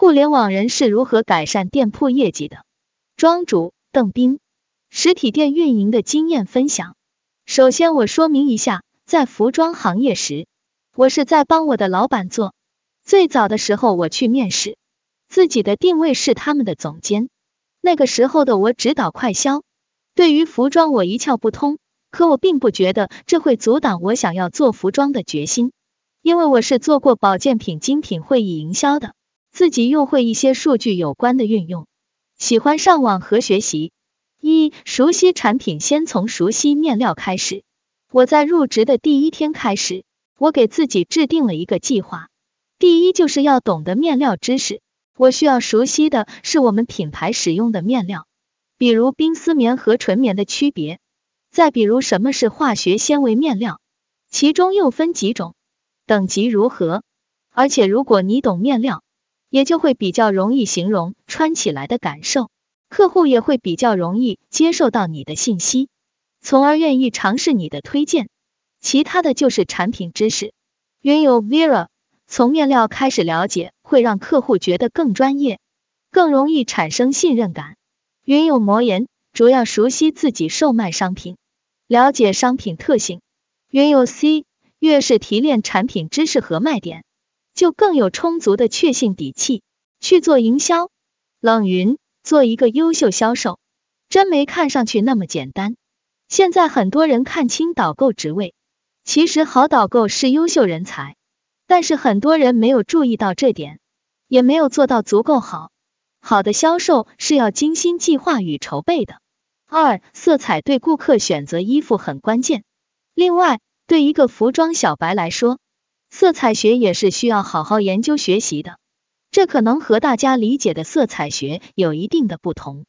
互联网人是如何改善店铺业绩的？庄主邓斌，实体店运营的经验分享。首先，我说明一下，在服装行业时，我是在帮我的老板做。最早的时候，我去面试，自己的定位是他们的总监。那个时候的我只导快销，对于服装我一窍不通。可我并不觉得这会阻挡我想要做服装的决心，因为我是做过保健品精品会议营销的。自己又会一些数据有关的运用，喜欢上网和学习。一、熟悉产品，先从熟悉面料开始。我在入职的第一天开始，我给自己制定了一个计划。第一，就是要懂得面料知识。我需要熟悉的是我们品牌使用的面料，比如冰丝棉和纯棉的区别，再比如什么是化学纤维面料，其中又分几种，等级如何。而且如果你懂面料，也就会比较容易形容穿起来的感受，客户也会比较容易接受到你的信息，从而愿意尝试你的推荐。其他的就是产品知识，云有 Vera，从面料开始了解，会让客户觉得更专业，更容易产生信任感。云有魔岩，主要熟悉自己售卖商品，了解商品特性。云有 C，越是提炼产品知识和卖点。就更有充足的确信底气去做营销。冷云，做一个优秀销售，真没看上去那么简单。现在很多人看清导购职位，其实好导购是优秀人才，但是很多人没有注意到这点，也没有做到足够好。好的销售是要精心计划与筹备的。二，色彩对顾客选择衣服很关键。另外，对一个服装小白来说，色彩学也是需要好好研究学习的，这可能和大家理解的色彩学有一定的不同。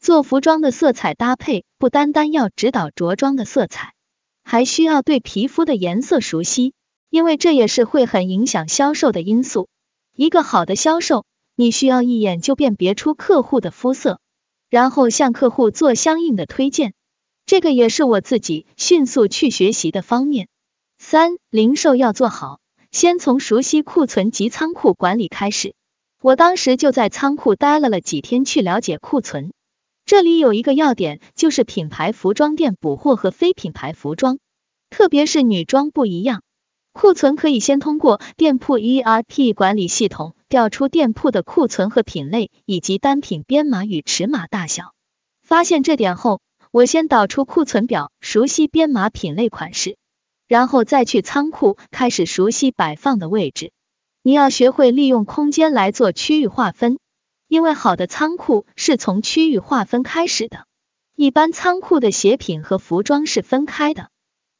做服装的色彩搭配，不单单要指导着装的色彩，还需要对皮肤的颜色熟悉，因为这也是会很影响销售的因素。一个好的销售，你需要一眼就辨别出客户的肤色，然后向客户做相应的推荐。这个也是我自己迅速去学习的方面。三、零售要做好。先从熟悉库存及仓库管理开始。我当时就在仓库待了了几天，去了解库存。这里有一个要点，就是品牌服装店补货和非品牌服装，特别是女装不一样。库存可以先通过店铺 ERP 管理系统调出店铺的库存和品类，以及单品编码与尺码大小。发现这点后，我先导出库存表，熟悉编码、品类、款式。然后再去仓库开始熟悉摆放的位置，你要学会利用空间来做区域划分，因为好的仓库是从区域划分开始的。一般仓库的鞋品和服装是分开的，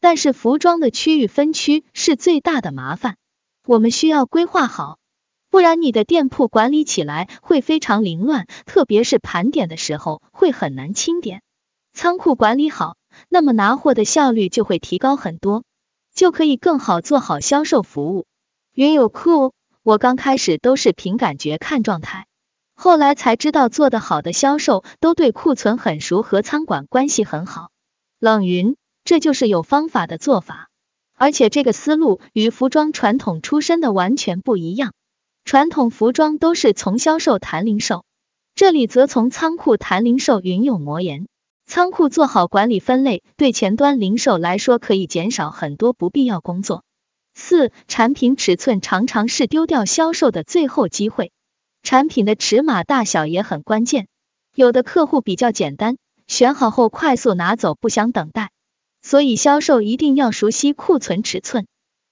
但是服装的区域分区是最大的麻烦，我们需要规划好，不然你的店铺管理起来会非常凌乱，特别是盘点的时候会很难清点。仓库管理好，那么拿货的效率就会提高很多。就可以更好做好销售服务。云有库，我刚开始都是凭感觉看状态，后来才知道做得好的销售都对库存很熟和仓管关系很好。冷云，这就是有方法的做法，而且这个思路与服装传统出身的完全不一样。传统服装都是从销售谈零售，这里则从仓库谈零售。云有魔言。仓库做好管理分类，对前端零售来说可以减少很多不必要工作。四、产品尺寸常常是丢掉销售的最后机会，产品的尺码大小也很关键。有的客户比较简单，选好后快速拿走，不想等待，所以销售一定要熟悉库存尺寸，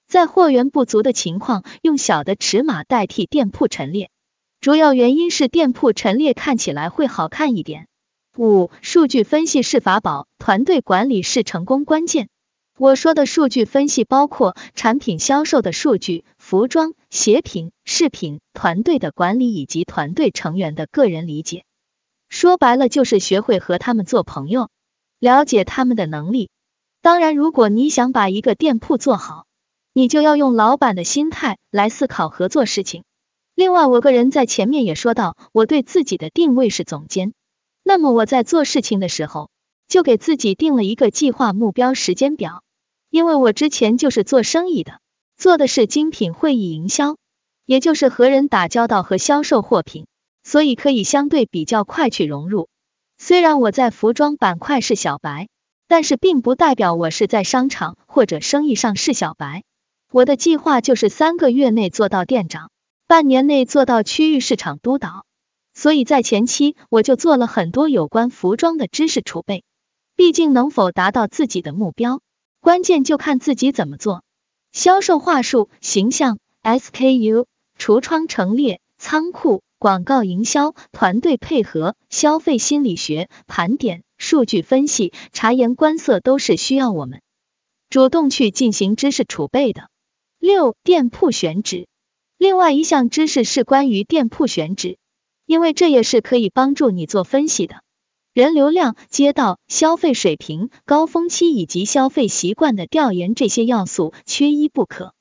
在货源不足的情况，用小的尺码代替店铺陈列，主要原因是店铺陈列看起来会好看一点。五、数据分析是法宝，团队管理是成功关键。我说的数据分析包括产品销售的数据、服装、鞋品、饰品、团队的管理以及团队成员的个人理解。说白了就是学会和他们做朋友，了解他们的能力。当然，如果你想把一个店铺做好，你就要用老板的心态来思考合作事情。另外，我个人在前面也说到，我对自己的定位是总监。那么我在做事情的时候，就给自己定了一个计划、目标、时间表。因为我之前就是做生意的，做的是精品会议营销，也就是和人打交道和销售货品，所以可以相对比较快去融入。虽然我在服装板块是小白，但是并不代表我是在商场或者生意上是小白。我的计划就是三个月内做到店长，半年内做到区域市场督导。所以在前期我就做了很多有关服装的知识储备。毕竟能否达到自己的目标，关键就看自己怎么做。销售话术、形象、SKU、橱窗陈列、仓库、广告营销、团队配合、消费心理学、盘点、数据分析、察言观色，都是需要我们主动去进行知识储备的。六、店铺选址。另外一项知识是关于店铺选址，因为这也是可以帮助你做分析的。人流量、街道、消费水平、高峰期以及消费习惯的调研，这些要素缺一不可，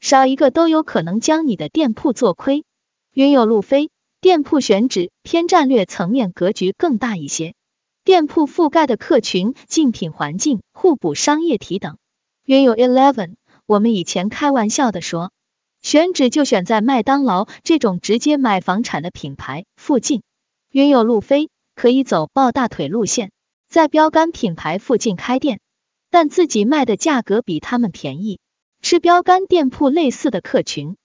少一个都有可能将你的店铺做亏。云有路飞，店铺选址偏战略层面格局更大一些，店铺覆盖的客群、竞品环境、互补商业体等。云有 Eleven，我们以前开玩笑的说，选址就选在麦当劳这种直接买房产的品牌附近。拥有路飞。可以走抱大腿路线，在标杆品牌附近开店，但自己卖的价格比他们便宜，是标杆店铺类似的客群。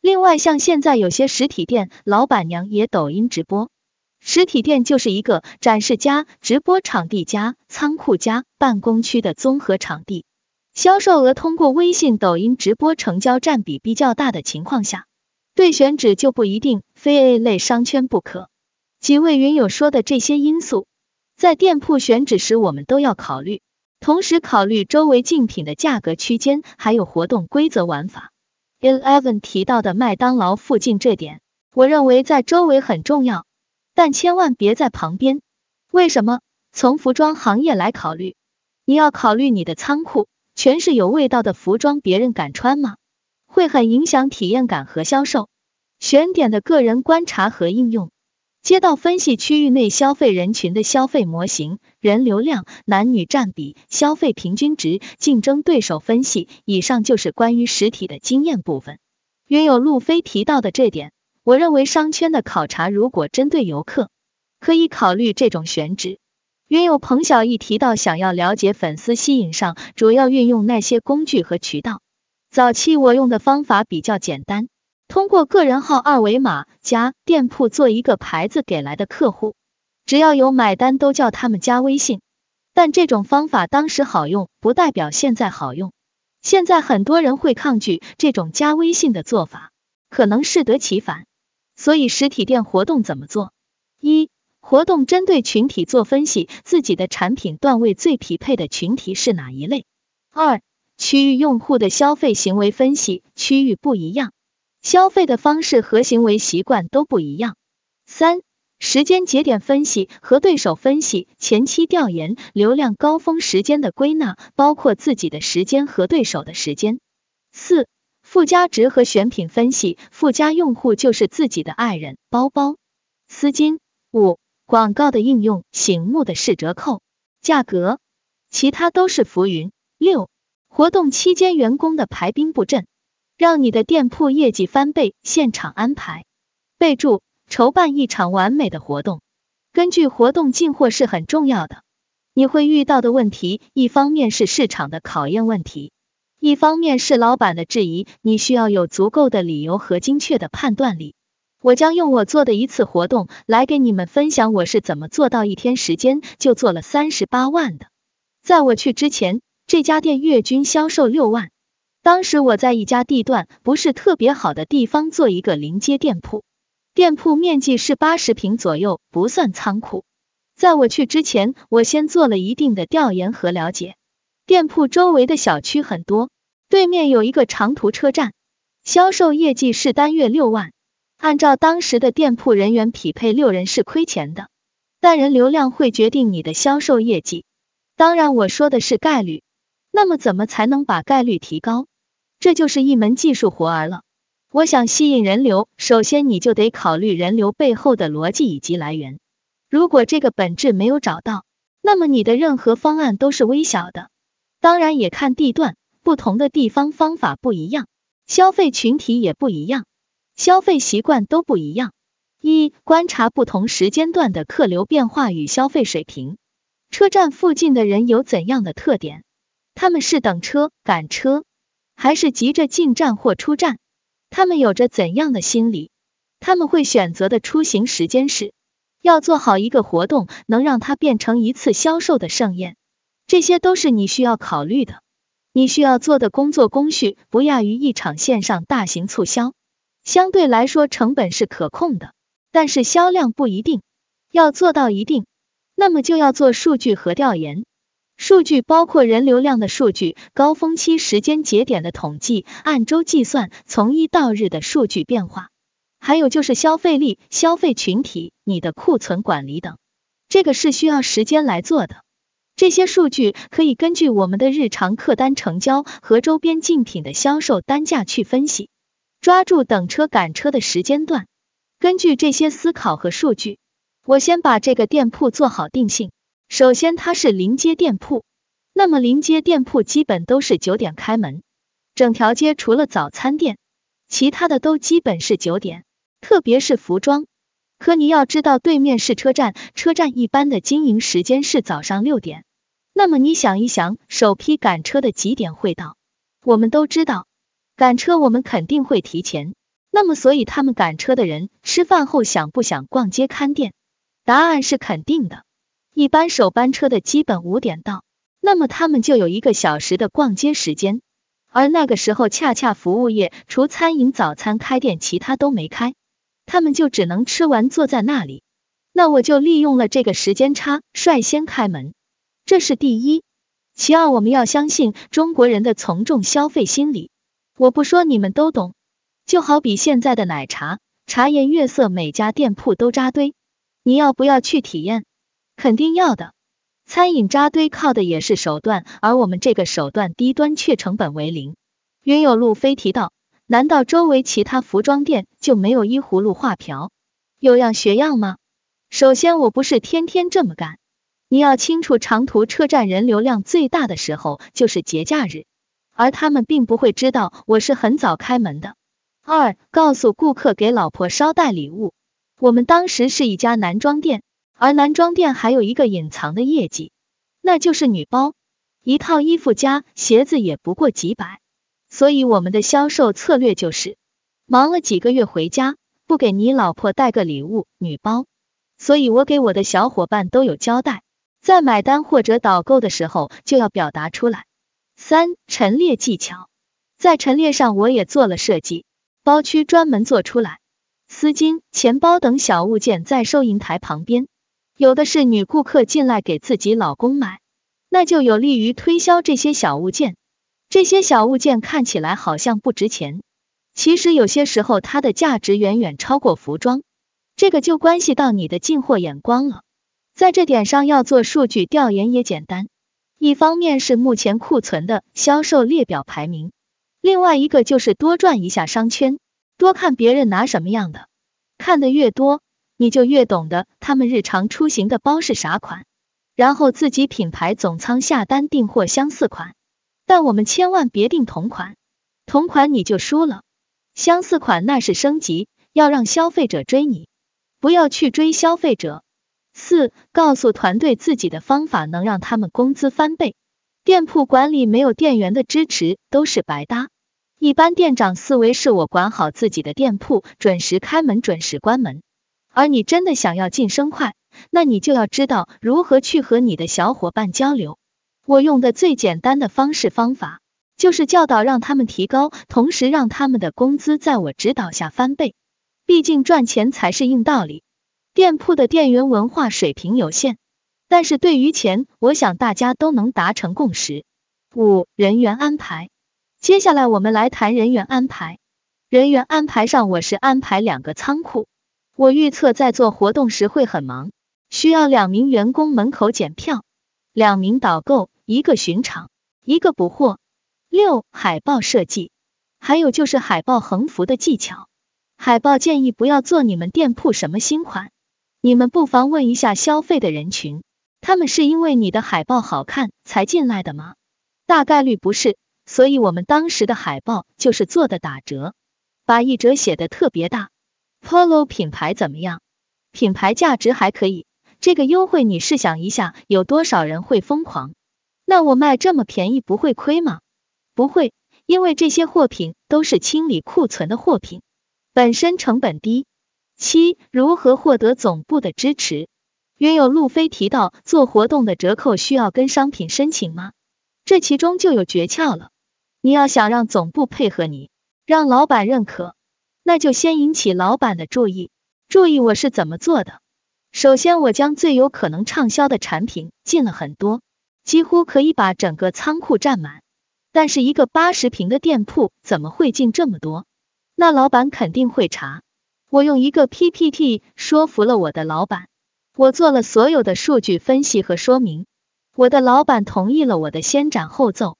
另外，像现在有些实体店老板娘也抖音直播，实体店就是一个展示加直播场地加仓库加办公区的综合场地，销售额通过微信、抖音直播成交占比比较大的情况下，对选址就不一定非 A 类商圈不可。几位云友说的这些因素，在店铺选址时我们都要考虑，同时考虑周围竞品的价格区间，还有活动规则玩法。Eleven 提到的麦当劳附近这点，我认为在周围很重要，但千万别在旁边。为什么？从服装行业来考虑，你要考虑你的仓库全是有味道的服装，别人敢穿吗？会很影响体验感和销售。选点的个人观察和应用。街道分析区域内消费人群的消费模型、人流量、男女占比、消费平均值、竞争对手分析。以上就是关于实体的经验部分。云有路飞提到的这点，我认为商圈的考察如果针对游客，可以考虑这种选址。云有彭小艺提到，想要了解粉丝吸引上，主要运用那些工具和渠道。早期我用的方法比较简单。通过个人号二维码加店铺做一个牌子给来的客户，只要有买单都叫他们加微信。但这种方法当时好用，不代表现在好用。现在很多人会抗拒这种加微信的做法，可能适得其反。所以实体店活动怎么做？一、活动针对群体做分析，自己的产品段位最匹配的群体是哪一类？二、区域用户的消费行为分析，区域不一样。消费的方式和行为习惯都不一样。三、时间节点分析和对手分析，前期调研流量高峰时间的归纳，包括自己的时间和对手的时间。四、附加值和选品分析，附加用户就是自己的爱人、包包、丝巾。五、广告的应用，醒目的是折扣、价格，其他都是浮云。六、活动期间员工的排兵布阵。让你的店铺业绩翻倍，现场安排。备注：筹办一场完美的活动，根据活动进货是很重要的。你会遇到的问题，一方面是市场的考验问题，一方面是老板的质疑，你需要有足够的理由和精确的判断力。我将用我做的一次活动来给你们分享我是怎么做到一天时间就做了三十八万的。在我去之前，这家店月均销售六万。当时我在一家地段不是特别好的地方做一个临街店铺，店铺面积是八十平左右，不算仓库。在我去之前，我先做了一定的调研和了解。店铺周围的小区很多，对面有一个长途车站，销售业绩是单月六万。按照当时的店铺人员匹配，六人是亏钱的，但人流量会决定你的销售业绩。当然，我说的是概率。那么，怎么才能把概率提高？这就是一门技术活儿了。我想吸引人流，首先你就得考虑人流背后的逻辑以及来源。如果这个本质没有找到，那么你的任何方案都是微小的。当然也看地段，不同的地方方法不一样，消费群体也不一样。消费习惯都不一样。一、观察不同时间段的客流变化与消费水平。车站附近的人有怎样的特点？他们是等车、赶车，还是急着进站或出站？他们有着怎样的心理？他们会选择的出行时间是？要做好一个活动，能让它变成一次销售的盛宴，这些都是你需要考虑的。你需要做的工作工序不亚于一场线上大型促销，相对来说成本是可控的。但是销量不一定要做到一定，那么就要做数据和调研。数据包括人流量的数据、高峰期时间节点的统计、按周计算从一到日的数据变化，还有就是消费力、消费群体、你的库存管理等。这个是需要时间来做的。这些数据可以根据我们的日常客单成交和周边竞品的销售单价去分析，抓住等车赶车的时间段。根据这些思考和数据，我先把这个店铺做好定性。首先，它是临街店铺，那么临街店铺基本都是九点开门，整条街除了早餐店，其他的都基本是九点，特别是服装。可你要知道，对面是车站，车站一般的经营时间是早上六点。那么你想一想，首批赶车的几点会到？我们都知道，赶车我们肯定会提前。那么，所以他们赶车的人吃饭后想不想逛街看店？答案是肯定的。一般首班车的基本五点到，那么他们就有一个小时的逛街时间，而那个时候恰恰服务业除餐饮早餐开店，其他都没开，他们就只能吃完坐在那里。那我就利用了这个时间差，率先开门，这是第一。其二，我们要相信中国人的从众消费心理，我不说你们都懂。就好比现在的奶茶，茶颜悦色，每家店铺都扎堆，你要不要去体验？肯定要的。餐饮扎堆靠的也是手段，而我们这个手段低端却成本为零。云有路飞提到，难道周围其他服装店就没有依葫芦画瓢，有样学样吗？首先，我不是天天这么干。你要清楚，长途车站人流量最大的时候就是节假日，而他们并不会知道我是很早开门的。二，告诉顾客给老婆捎带礼物。我们当时是一家男装店，而男装店还有一个隐藏的业绩，那就是女包，一套衣服加鞋子也不过几百。所以我们的销售策略就是，忙了几个月回家，不给你老婆带个礼物，女包。所以我给我的小伙伴都有交代，在买单或者导购的时候就要表达出来。三，陈列技巧，在陈列上我也做了设计。包区专门做出来，丝巾、钱包等小物件在收银台旁边，有的是女顾客进来给自己老公买，那就有利于推销这些小物件。这些小物件看起来好像不值钱，其实有些时候它的价值远远超过服装，这个就关系到你的进货眼光了。在这点上要做数据调研也简单，一方面是目前库存的销售列表排名。另外一个就是多转一下商圈，多看别人拿什么样的，看的越多，你就越懂得他们日常出行的包是啥款，然后自己品牌总仓下单订货相似款，但我们千万别订同款，同款你就输了，相似款那是升级，要让消费者追你，不要去追消费者。四，告诉团队自己的方法能让他们工资翻倍。店铺管理没有店员的支持都是白搭。一般店长思维是我管好自己的店铺，准时开门，准时关门。而你真的想要晋升快，那你就要知道如何去和你的小伙伴交流。我用的最简单的方式方法，就是教导让他们提高，同时让他们的工资在我指导下翻倍。毕竟赚钱才是硬道理。店铺的店员文化水平有限。但是对于钱，我想大家都能达成共识。五、人员安排。接下来我们来谈人员安排。人员安排上，我是安排两个仓库。我预测在做活动时会很忙，需要两名员工门口检票，两名导购，一个巡场，一个补货。六、海报设计。还有就是海报横幅的技巧。海报建议不要做你们店铺什么新款，你们不妨问一下消费的人群。他们是因为你的海报好看才进来的吗？大概率不是，所以我们当时的海报就是做的打折，把一折写的特别大。Polo 品牌怎么样？品牌价值还可以，这个优惠你试想一下，有多少人会疯狂？那我卖这么便宜不会亏吗？不会，因为这些货品都是清理库存的货品，本身成本低。七、如何获得总部的支持？原有路飞提到，做活动的折扣需要跟商品申请吗？这其中就有诀窍了。你要想让总部配合你，让老板认可，那就先引起老板的注意。注意我是怎么做的？首先，我将最有可能畅销的产品进了很多，几乎可以把整个仓库占满。但是一个八十平的店铺怎么会进这么多？那老板肯定会查。我用一个 PPT 说服了我的老板，我做了所有的数据分析和说明，我的老板同意了我的先斩后奏，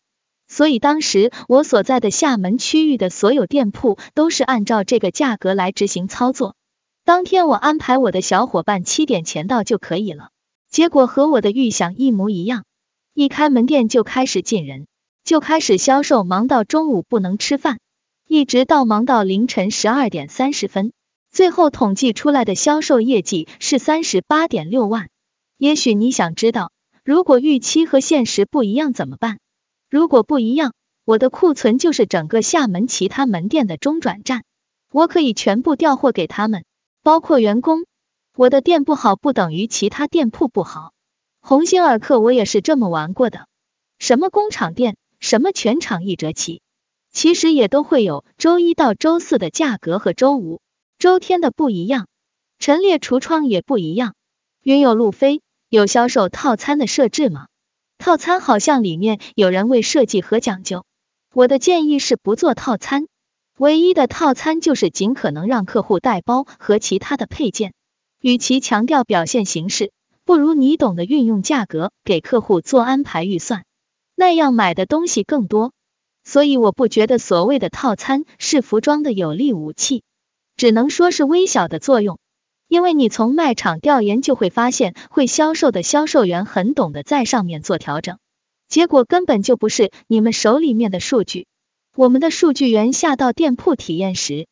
所以当时我所在的厦门区域的所有店铺都是按照这个价格来执行操作。当天我安排我的小伙伴七点前到就可以了，结果和我的预想一模一样，一开门店就开始进人，就开始销售，忙到中午不能吃饭，一直到忙到凌晨十二点三十分。最后统计出来的销售业绩是三十八点六万。也许你想知道，如果预期和现实不一样怎么办？如果不一样，我的库存就是整个厦门其他门店的中转站，我可以全部调货给他们，包括员工。我的店不好不等于其他店铺不好。鸿星尔克我也是这么玩过的，什么工厂店，什么全场一折起，其实也都会有周一到周四的价格和周五。周天的不一样，陈列橱窗也不一样。云有路飞有销售套餐的设置吗？套餐好像里面有人为设计和讲究。我的建议是不做套餐，唯一的套餐就是尽可能让客户带包和其他的配件。与其强调表现形式，不如你懂得运用价格给客户做安排预算，那样买的东西更多。所以我不觉得所谓的套餐是服装的有力武器。只能说是微小的作用，因为你从卖场调研就会发现，会销售的销售员很懂得在上面做调整，结果根本就不是你们手里面的数据。我们的数据员下到店铺体验时，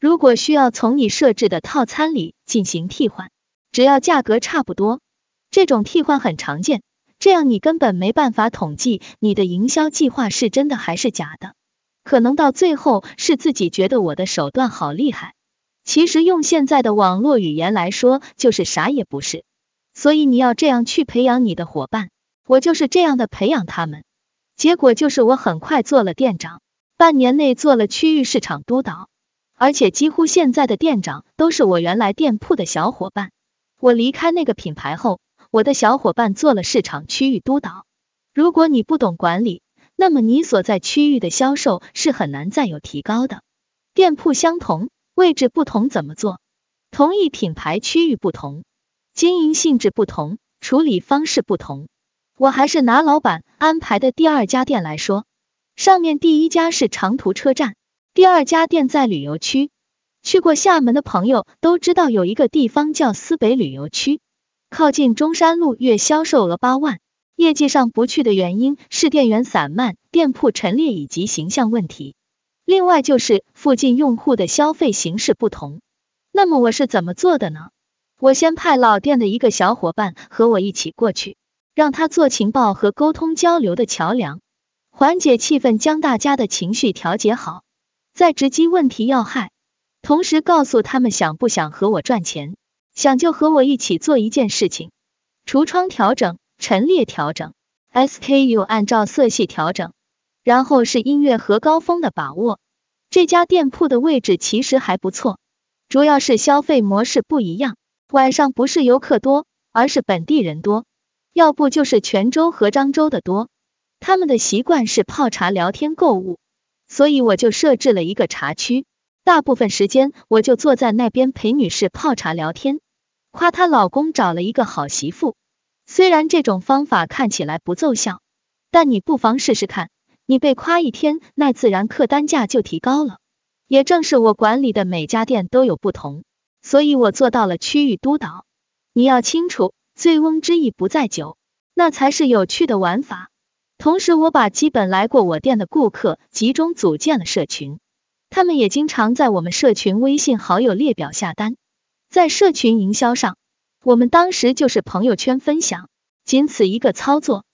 如果需要从你设置的套餐里进行替换，只要价格差不多，这种替换很常见，这样你根本没办法统计你的营销计划是真的还是假的，可能到最后是自己觉得我的手段好厉害。其实用现在的网络语言来说，就是啥也不是。所以你要这样去培养你的伙伴，我就是这样的培养他们。结果就是我很快做了店长，半年内做了区域市场督导，而且几乎现在的店长都是我原来店铺的小伙伴。我离开那个品牌后，我的小伙伴做了市场区域督导。如果你不懂管理，那么你所在区域的销售是很难再有提高的。店铺相同。位置不同怎么做？同一品牌区域不同，经营性质不同，处理方式不同。我还是拿老板安排的第二家店来说，上面第一家是长途车站，第二家店在旅游区。去过厦门的朋友都知道有一个地方叫思北旅游区，靠近中山路，月销售额八万。业绩上不去的原因是店员散漫、店铺陈列以及形象问题。另外就是附近用户的消费形式不同，那么我是怎么做的呢？我先派老店的一个小伙伴和我一起过去，让他做情报和沟通交流的桥梁，缓解气氛，将大家的情绪调节好，再直击问题要害，同时告诉他们想不想和我赚钱，想就和我一起做一件事情：橱窗调整、陈列调整、SKU 按照色系调整。然后是音乐和高峰的把握。这家店铺的位置其实还不错，主要是消费模式不一样。晚上不是游客多，而是本地人多，要不就是泉州和漳州的多。他们的习惯是泡茶、聊天、购物，所以我就设置了一个茶区，大部分时间我就坐在那边陪女士泡茶聊天，夸她老公找了一个好媳妇。虽然这种方法看起来不奏效，但你不妨试试看。你被夸一天，那自然客单价就提高了。也正是我管理的每家店都有不同，所以我做到了区域督导。你要清楚，醉翁之意不在酒，那才是有趣的玩法。同时，我把基本来过我店的顾客集中组建了社群，他们也经常在我们社群微信好友列表下单。在社群营销上，我们当时就是朋友圈分享，仅此一个操作，